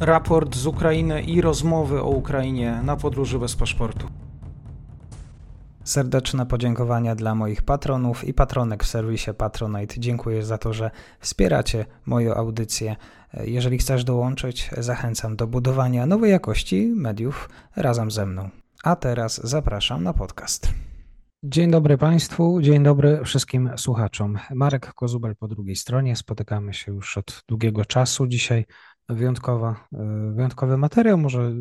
raport z Ukrainy i rozmowy o Ukrainie na podróży bez paszportu. Serdeczne podziękowania dla moich patronów i patronek w serwisie Patronite. Dziękuję za to, że wspieracie moją audycję. Jeżeli chcesz dołączyć, zachęcam do budowania nowej jakości mediów razem ze mną. A teraz zapraszam na podcast. Dzień dobry Państwu, dzień dobry wszystkim słuchaczom. Marek Kozubel po drugiej stronie. Spotykamy się już od długiego czasu. Dzisiaj wyjątkowa, e, wyjątkowy materiał. Może,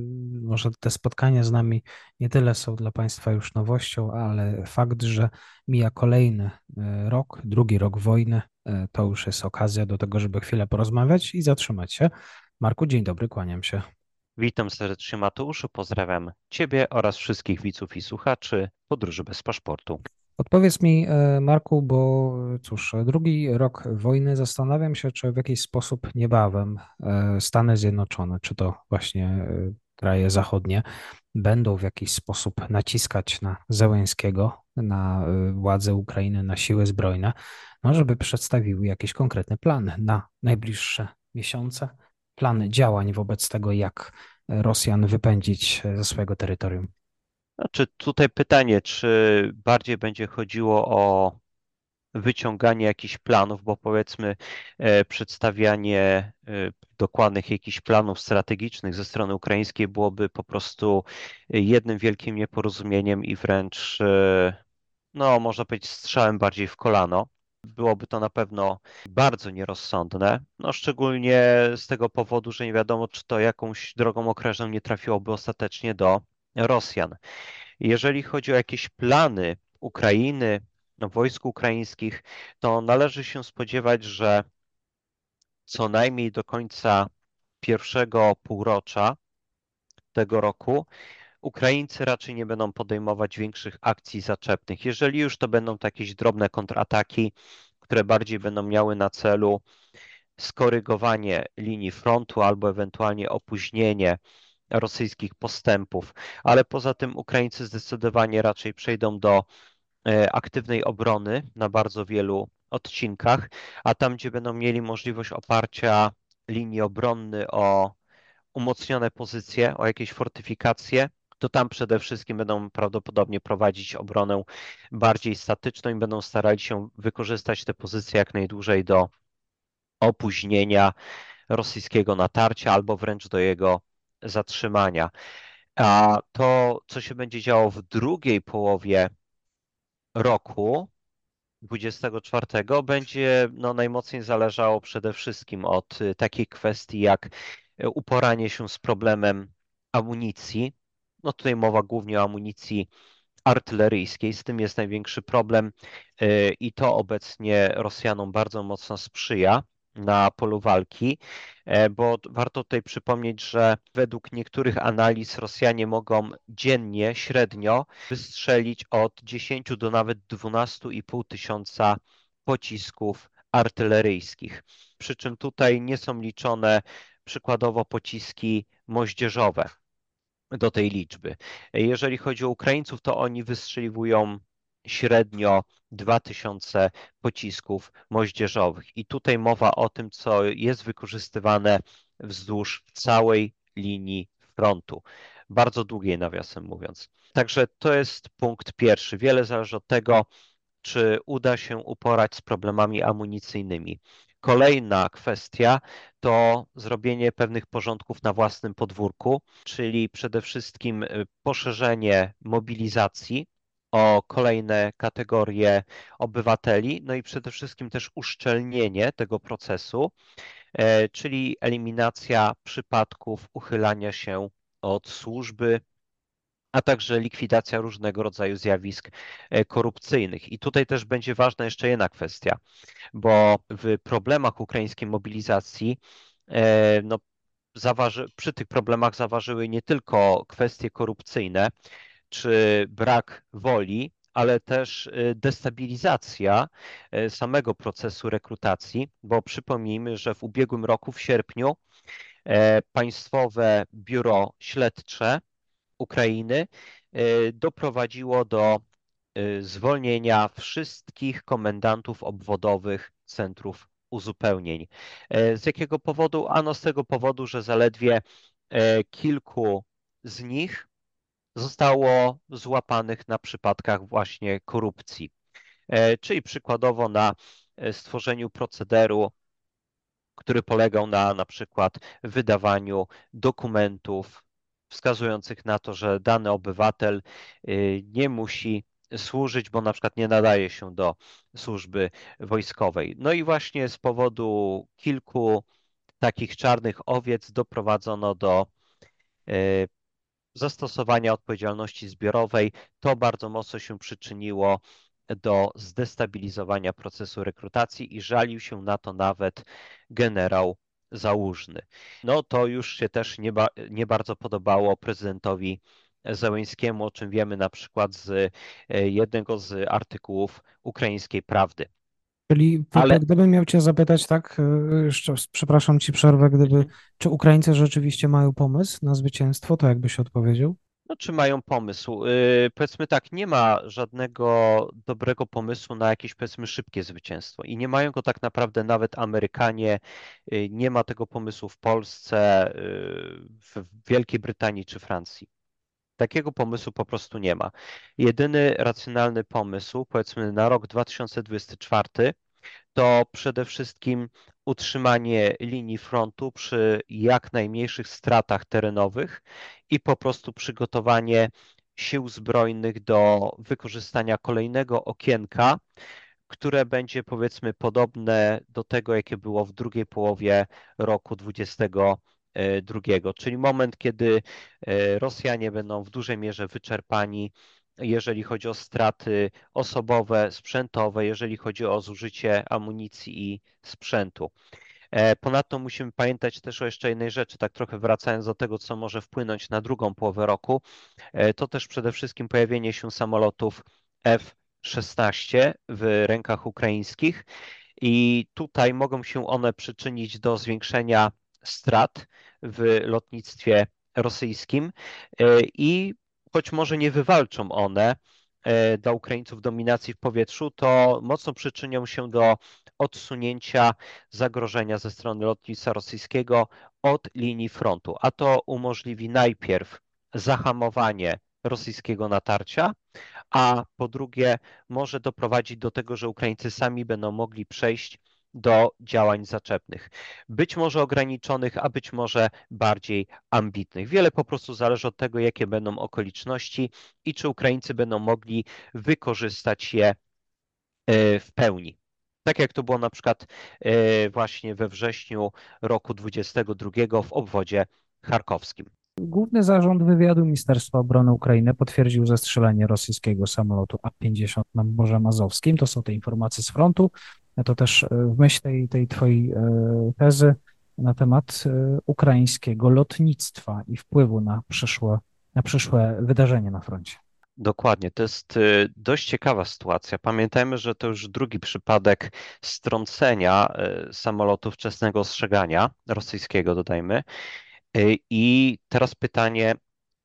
może te spotkania z nami nie tyle są dla Państwa już nowością, ale fakt, że mija kolejny e, rok, drugi rok wojny, e, to już jest okazja do tego, żeby chwilę porozmawiać i zatrzymać się. Marku, dzień dobry, kłaniam się. Witam serdecznie Mateuszu, pozdrawiam Ciebie oraz wszystkich widzów i słuchaczy Podróży bez paszportu. Odpowiedz mi, e, Marku, bo cóż, drugi rok wojny, zastanawiam się, czy w jakiś sposób niebawem e, Stany Zjednoczone, czy to właśnie e, kraje zachodnie, będą w jakiś sposób naciskać na Zełęskiego, na władze Ukrainy, na siły zbrojne, no żeby przedstawiły jakiś konkretny plan na najbliższe miesiące, plany działań wobec tego, jak Rosjan wypędzić ze swojego terytorium. Znaczy tutaj pytanie, czy bardziej będzie chodziło o wyciąganie jakichś planów, bo powiedzmy e, przedstawianie e, dokładnych jakichś planów strategicznych ze strony ukraińskiej byłoby po prostu jednym wielkim nieporozumieniem i wręcz, e, no można powiedzieć, strzałem bardziej w kolano. Byłoby to na pewno bardzo nierozsądne, no szczególnie z tego powodu, że nie wiadomo, czy to jakąś drogą okrężną nie trafiłoby ostatecznie do Rosjan. Jeżeli chodzi o jakieś plany Ukrainy, no, wojsk ukraińskich, to należy się spodziewać, że co najmniej do końca pierwszego półrocza tego roku Ukraińcy raczej nie będą podejmować większych akcji zaczepnych. Jeżeli już to będą to jakieś drobne kontrataki, które bardziej będą miały na celu skorygowanie linii frontu albo ewentualnie opóźnienie rosyjskich postępów, ale poza tym Ukraińcy zdecydowanie raczej przejdą do e, aktywnej obrony na bardzo wielu odcinkach, a tam, gdzie będą mieli możliwość oparcia linii obronny o umocnione pozycje, o jakieś fortyfikacje, to tam przede wszystkim będą prawdopodobnie prowadzić obronę bardziej statyczną i będą starali się wykorzystać te pozycje jak najdłużej do opóźnienia rosyjskiego natarcia albo wręcz do jego zatrzymania. A to, co się będzie działo w drugiej połowie roku 24, będzie no, najmocniej zależało przede wszystkim od y, takiej kwestii jak y, uporanie się z problemem amunicji. No tutaj mowa głównie o amunicji artyleryjskiej, z tym jest największy problem y, i to obecnie Rosjanom bardzo mocno sprzyja na polu walki, e, bo warto tutaj przypomnieć, że według niektórych analiz Rosjanie mogą dziennie średnio wystrzelić od 10 do nawet 12,5 tysiąca pocisków artyleryjskich. Przy czym tutaj nie są liczone przykładowo pociski moździerzowe do tej liczby. Jeżeli chodzi o Ukraińców, to oni wystrzeliwują średnio 2000 pocisków moździerzowych. I tutaj mowa o tym, co jest wykorzystywane wzdłuż całej linii frontu. Bardzo długiej, nawiasem mówiąc. Także to jest punkt pierwszy. Wiele zależy od tego, czy uda się uporać z problemami amunicyjnymi. Kolejna kwestia to zrobienie pewnych porządków na własnym podwórku, czyli przede wszystkim poszerzenie mobilizacji o kolejne kategorie obywateli, no i przede wszystkim też uszczelnienie tego procesu, e, czyli eliminacja przypadków uchylania się od służby, a także likwidacja różnego rodzaju zjawisk e, korupcyjnych. I tutaj też będzie ważna jeszcze jedna kwestia, bo w problemach ukraińskiej mobilizacji e, no, zaważy, przy tych problemach zaważyły nie tylko kwestie korupcyjne, czy brak woli, ale też y, destabilizacja y, samego procesu rekrutacji, bo przypomnijmy, że w ubiegłym roku, w sierpniu, e, Państwowe Biuro Śledcze Ukrainy y, doprowadziło do zwolnienia wszystkich komendantów obwodowych centrów uzupełnień. Z jakiego powodu? Ano z tego powodu, że zaledwie kilku z nich zostało złapanych na przypadkach właśnie korupcji. Czyli przykładowo na stworzeniu procederu który polegał na na przykład wydawaniu dokumentów wskazujących na to, że dany obywatel y, nie musi służyć, bo na przykład nie nadaje się do służby wojskowej. No i właśnie z powodu kilku takich czarnych owiec doprowadzono do zastosowania odpowiedzialności zbiorowej. To bardzo mocno się przyczyniło do zdestabilizowania procesu rekrutacji i żalił się na to nawet generał Załużny. No to już się też nie, ba nie bardzo podobało prezydentowi Zełęńskiemu, o czym wiemy na przykład z e, jednego z artykułów ukraińskiej prawdy. Czyli Ale... gdybym miał Cię zapytać, tak, e, jeszcze przepraszam Ci przerwę, gdyby, czy Ukraińcy rzeczywiście mają pomysł na zwycięstwo, to jakbyś odpowiedział? No, czy mają pomysł? Yy, powiedzmy tak, nie ma żadnego dobrego pomysłu na jakieś, powiedzmy, szybkie zwycięstwo. I nie mają go tak naprawdę nawet Amerykanie, yy, nie ma tego pomysłu w Polsce, yy, w Wielkiej Brytanii czy Francji. Takiego pomysłu po prostu nie ma. Jedyny racjonalny pomysł, powiedzmy na rok 2024, to przede wszystkim utrzymanie linii frontu przy jak najmniejszych stratach terenowych i po prostu przygotowanie sił zbrojnych do wykorzystania kolejnego okienka, które będzie powiedzmy podobne do tego, jakie było w drugiej połowie roku 2022, czyli moment, kiedy e, Rosjanie będą w dużej mierze wyczerpani jeżeli chodzi o straty osobowe, sprzętowe, jeżeli chodzi o zużycie amunicji i sprzętu. E, ponadto musimy pamiętać też o jeszcze jednej rzeczy, tak trochę wracając do tego, co może wpłynąć na drugą połowę roku, e, to też przede wszystkim pojawienie się samolotów F-16 w rękach ukraińskich. I tutaj mogą się one przyczynić do zwiększenia strat w lotnictwie rosyjskim e, i choć może nie wywalczą one e, dla Ukraińców dominacji w powietrzu, to mocno przyczynią się do odsunięcia zagrożenia ze strony lotnictwa rosyjskiego od linii frontu, a to umożliwi najpierw zahamowanie rosyjskiego natarcia, a po drugie może doprowadzić do tego, że Ukraińcy sami będą mogli przejść do działań zaczepnych. Być może ograniczonych, a być może bardziej ambitnych. Wiele po prostu zależy od tego, jakie będą okoliczności i czy Ukraińcy będą mogli wykorzystać je e, w pełni. Tak jak to było na przykład e, właśnie we wrześniu roku 2022 w obwodzie charkowskim. Główny Zarząd Wywiadu Ministerstwa Obrony Ukrainy potwierdził zestrzelenie rosyjskiego samolotu A-50 na Morzem Azowskim. To są te informacje z frontu to też e, w myśl tej, tej twojej e, tezy na temat e, ukraińskiego lotnictwa i wpływu na przyszłe, na przyszłe wydarzenia na froncie. Dokładnie, to jest dość ciekawa sytuacja. Pamiętajmy, że to już drugi przypadek strącenia samolotu wczesnego ostrzegania rosyjskiego, dodajmy. I teraz pytanie,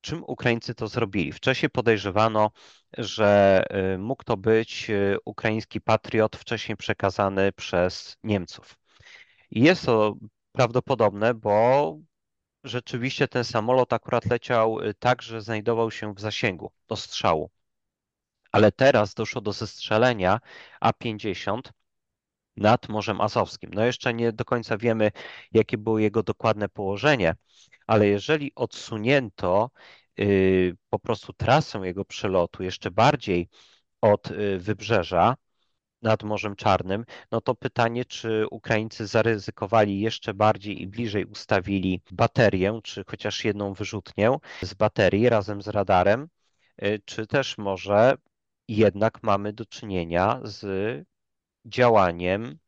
czym Ukraińcy to zrobili? Wcześniej podejrzewano, że y, mógł to być y, ukraiński patriot wcześniej przekazany przez Niemców. I jest to prawdopodobne, bo rzeczywiście ten samolot akurat leciał y, tak, że znajdował się w zasięgu do strzału. Ale teraz doszło do zestrzelenia A-50 nad Morzem Azowskim. No jeszcze nie do końca wiemy, jakie było jego dokładne położenie, ale jeżeli odsunięto y, po prostu trasę jego przelotu jeszcze bardziej od y, wybrzeża nad Morzem Czarnym, no to pytanie, czy Ukraińcy zaryzykowali jeszcze bardziej i bliżej ustawili baterię, czy chociaż jedną wyrzutnię z baterii razem z radarem, y, czy też może jednak mamy do czynienia z działaniem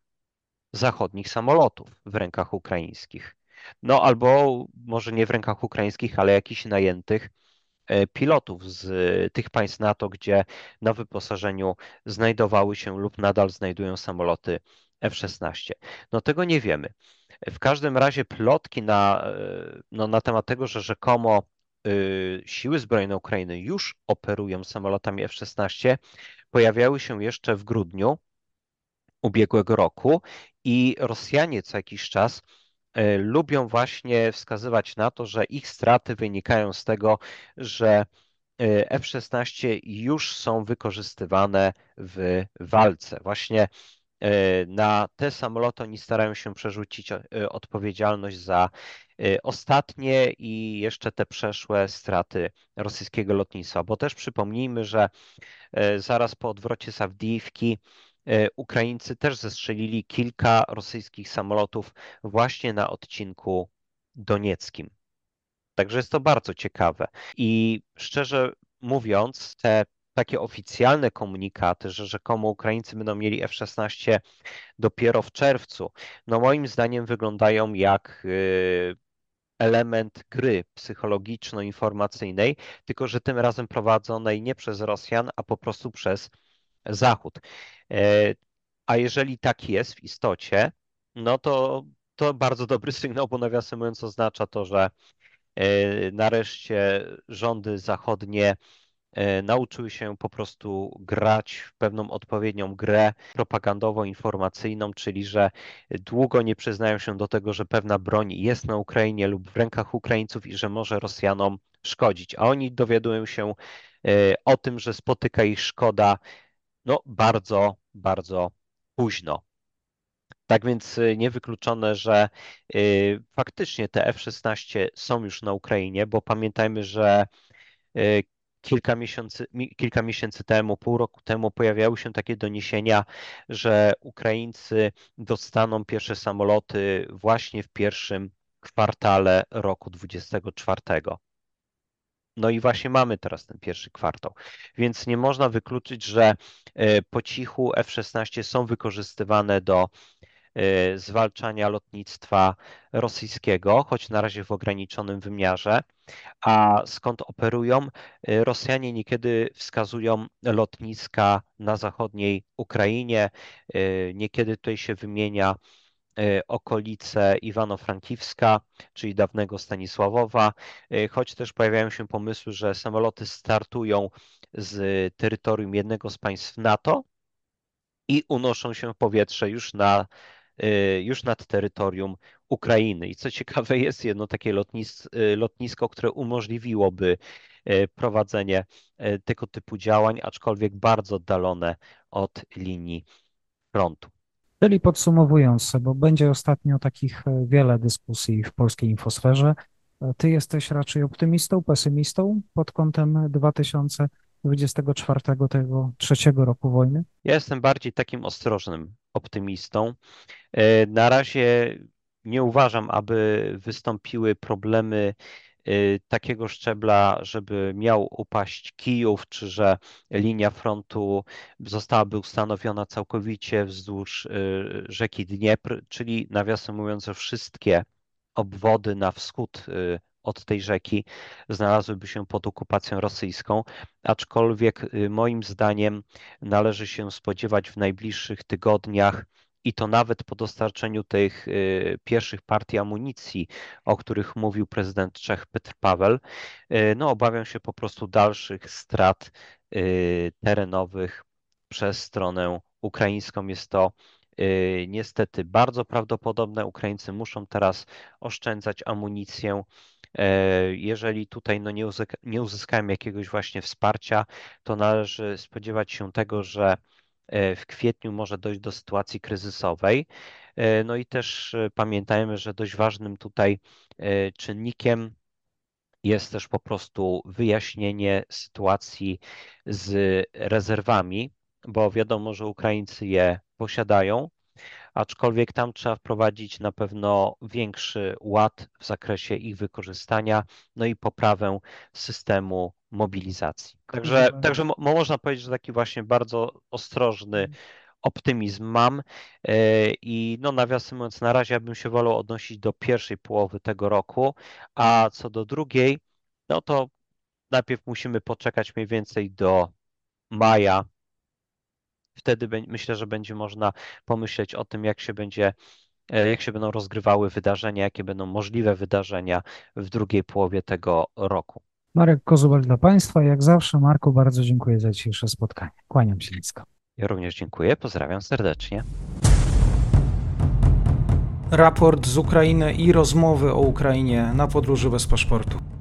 zachodnich samolotów w rękach ukraińskich. No albo może nie w rękach ukraińskich, ale jakichś najętych e, pilotów z tych państw NATO, gdzie na wyposażeniu znajdowały się lub nadal znajdują samoloty F-16. No tego nie wiemy. W każdym razie plotki na, e, no, na temat tego, że rzekomo y, siły zbrojne Ukrainy już operują samolotami F-16, pojawiały się jeszcze w grudniu ubiegłego roku i Rosjanie co jakiś czas e, lubią właśnie wskazywać na to, że ich straty wynikają z tego, że e, F-16 już są wykorzystywane w walce. Właśnie e, na te samoloty oni starają się przerzucić odpowiedzialność za ostatnie i jeszcze te przeszłe straty rosyjskiego lotnictwa, bo też przypomnijmy, że zaraz po odwrocie z Awdijiwki E, Ukraińcy też zestrzelili kilka rosyjskich samolotów właśnie na odcinku donieckim. Także jest to bardzo ciekawe. I szczerze mówiąc, te takie oficjalne komunikaty, że rzekomo Ukraińcy będą mieli F-16 dopiero w czerwcu, no moim zdaniem wyglądają jak y, element gry psychologiczno-informacyjnej, tylko że tym razem prowadzonej nie przez Rosjan, a po prostu przez Zachód. E, a jeżeli tak jest w istocie, no to to bardzo dobry sygnał, bo nawiasem mówiąc oznacza to, że e, nareszcie rządy zachodnie e, nauczyły się po prostu grać w pewną odpowiednią grę propagandowo-informacyjną, czyli że długo nie przyznają się do tego, że pewna broń jest na Ukrainie lub w rękach Ukraińców i że może Rosjanom szkodzić. A oni dowiadują się o tym, że spotyka ich szkoda no bardzo, bardzo późno. Tak więc y, niewykluczone, że y, faktycznie te F-16 są już na Ukrainie, bo pamiętajmy, że y, kilka miesięcy, kilka miesięcy temu, pół roku temu pojawiały się takie doniesienia, że Ukraińcy dostaną pierwsze samoloty właśnie w pierwszym kwartale roku 2024. No i właśnie mamy teraz ten pierwszy kwartał, więc nie można wykluczyć, że e, po cichu F-16 są wykorzystywane do e, zwalczania lotnictwa rosyjskiego, choć na razie w ograniczonym wymiarze. A skąd operują? E, Rosjanie niekiedy wskazują lotniska na zachodniej Ukrainie, niekiedy tutaj się wymienia okolice Iwano-Frankiwska, czyli dawnego Stanisławowa, e, choć też pojawiają się pomysły, że samoloty startują z terytorium jednego z państw NATO i unoszą się w powietrze już, na, e, już nad terytorium Ukrainy. I co ciekawe, jest jedno takie lotnis, lotnisko, które umożliwiłoby prowadzenie tego typu działań, aczkolwiek bardzo oddalone od linii frontu. Czyli podsumowując, bo będzie ostatnio takich e, wiele dyskusji w polskiej infosferze, e, ty jesteś raczej optymistą, pesymistą pod kątem 2024 tego trzeciego roku wojny? Ja jestem bardziej takim ostrożnym optymistą. E, na razie nie uważam, aby wystąpiły problemy takiego szczebla, żeby miał upaść Kijów, czy że linia frontu zostałaby ustanowiona całkowicie wzdłuż y, rzeki Dniepr, czyli nawiasem mówiąc, że wszystkie obwody na wschód y, od tej rzeki znalazłyby się pod okupacją rosyjską, aczkolwiek moim zdaniem należy się spodziewać w najbliższych tygodniach i to nawet po dostarczeniu tych y, pierwszych partii amunicji, o których mówił prezydent Czech Petr Paweł, y, no obawiam się po prostu dalszych strat y, terenowych przez stronę ukraińską. Jest to niestety bardzo prawdopodobne. Ukraińcy muszą teraz oszczędzać amunicję. Jeżeli tutaj no nie, uzyska, nie uzyskałem jakiegoś właśnie wsparcia, to należy spodziewać się tego, że E, w kwietniu może dojść do sytuacji kryzysowej. E, no i też e, pamiętajmy, że dość ważnym tutaj czynnikiem jest też po prostu wyjaśnienie sytuacji z rezerwami, bo wiadomo, że Ukraińcy je posiadają, aczkolwiek tam trzeba wprowadzić na pewno większy ład w zakresie ich wykorzystania, no i poprawę systemu mobilizacji. Także, także mo można powiedzieć, że taki właśnie bardzo ostrożny mhm. optymizm mam e, i no nawiasem mówiąc, na razie ja bym się wolał odnosić do pierwszej połowy tego roku, a co do drugiej, no to najpierw musimy poczekać mniej więcej do maja. Wtedy myślę, że będzie można pomyśleć o tym, jak się będzie e, jak się będą rozgrywały wydarzenia, jakie będą możliwe wydarzenia w drugiej połowie tego roku. Marek Kozubel dla Państwa. Jak zawsze, Marku, bardzo dziękuję za dzisiejsze spotkanie. Kłaniam się nisko. Ja również dziękuję, pozdrawiam serdecznie. Raport z Ukrainy i rozmowy o Ukrainie na podróży bez paszportu.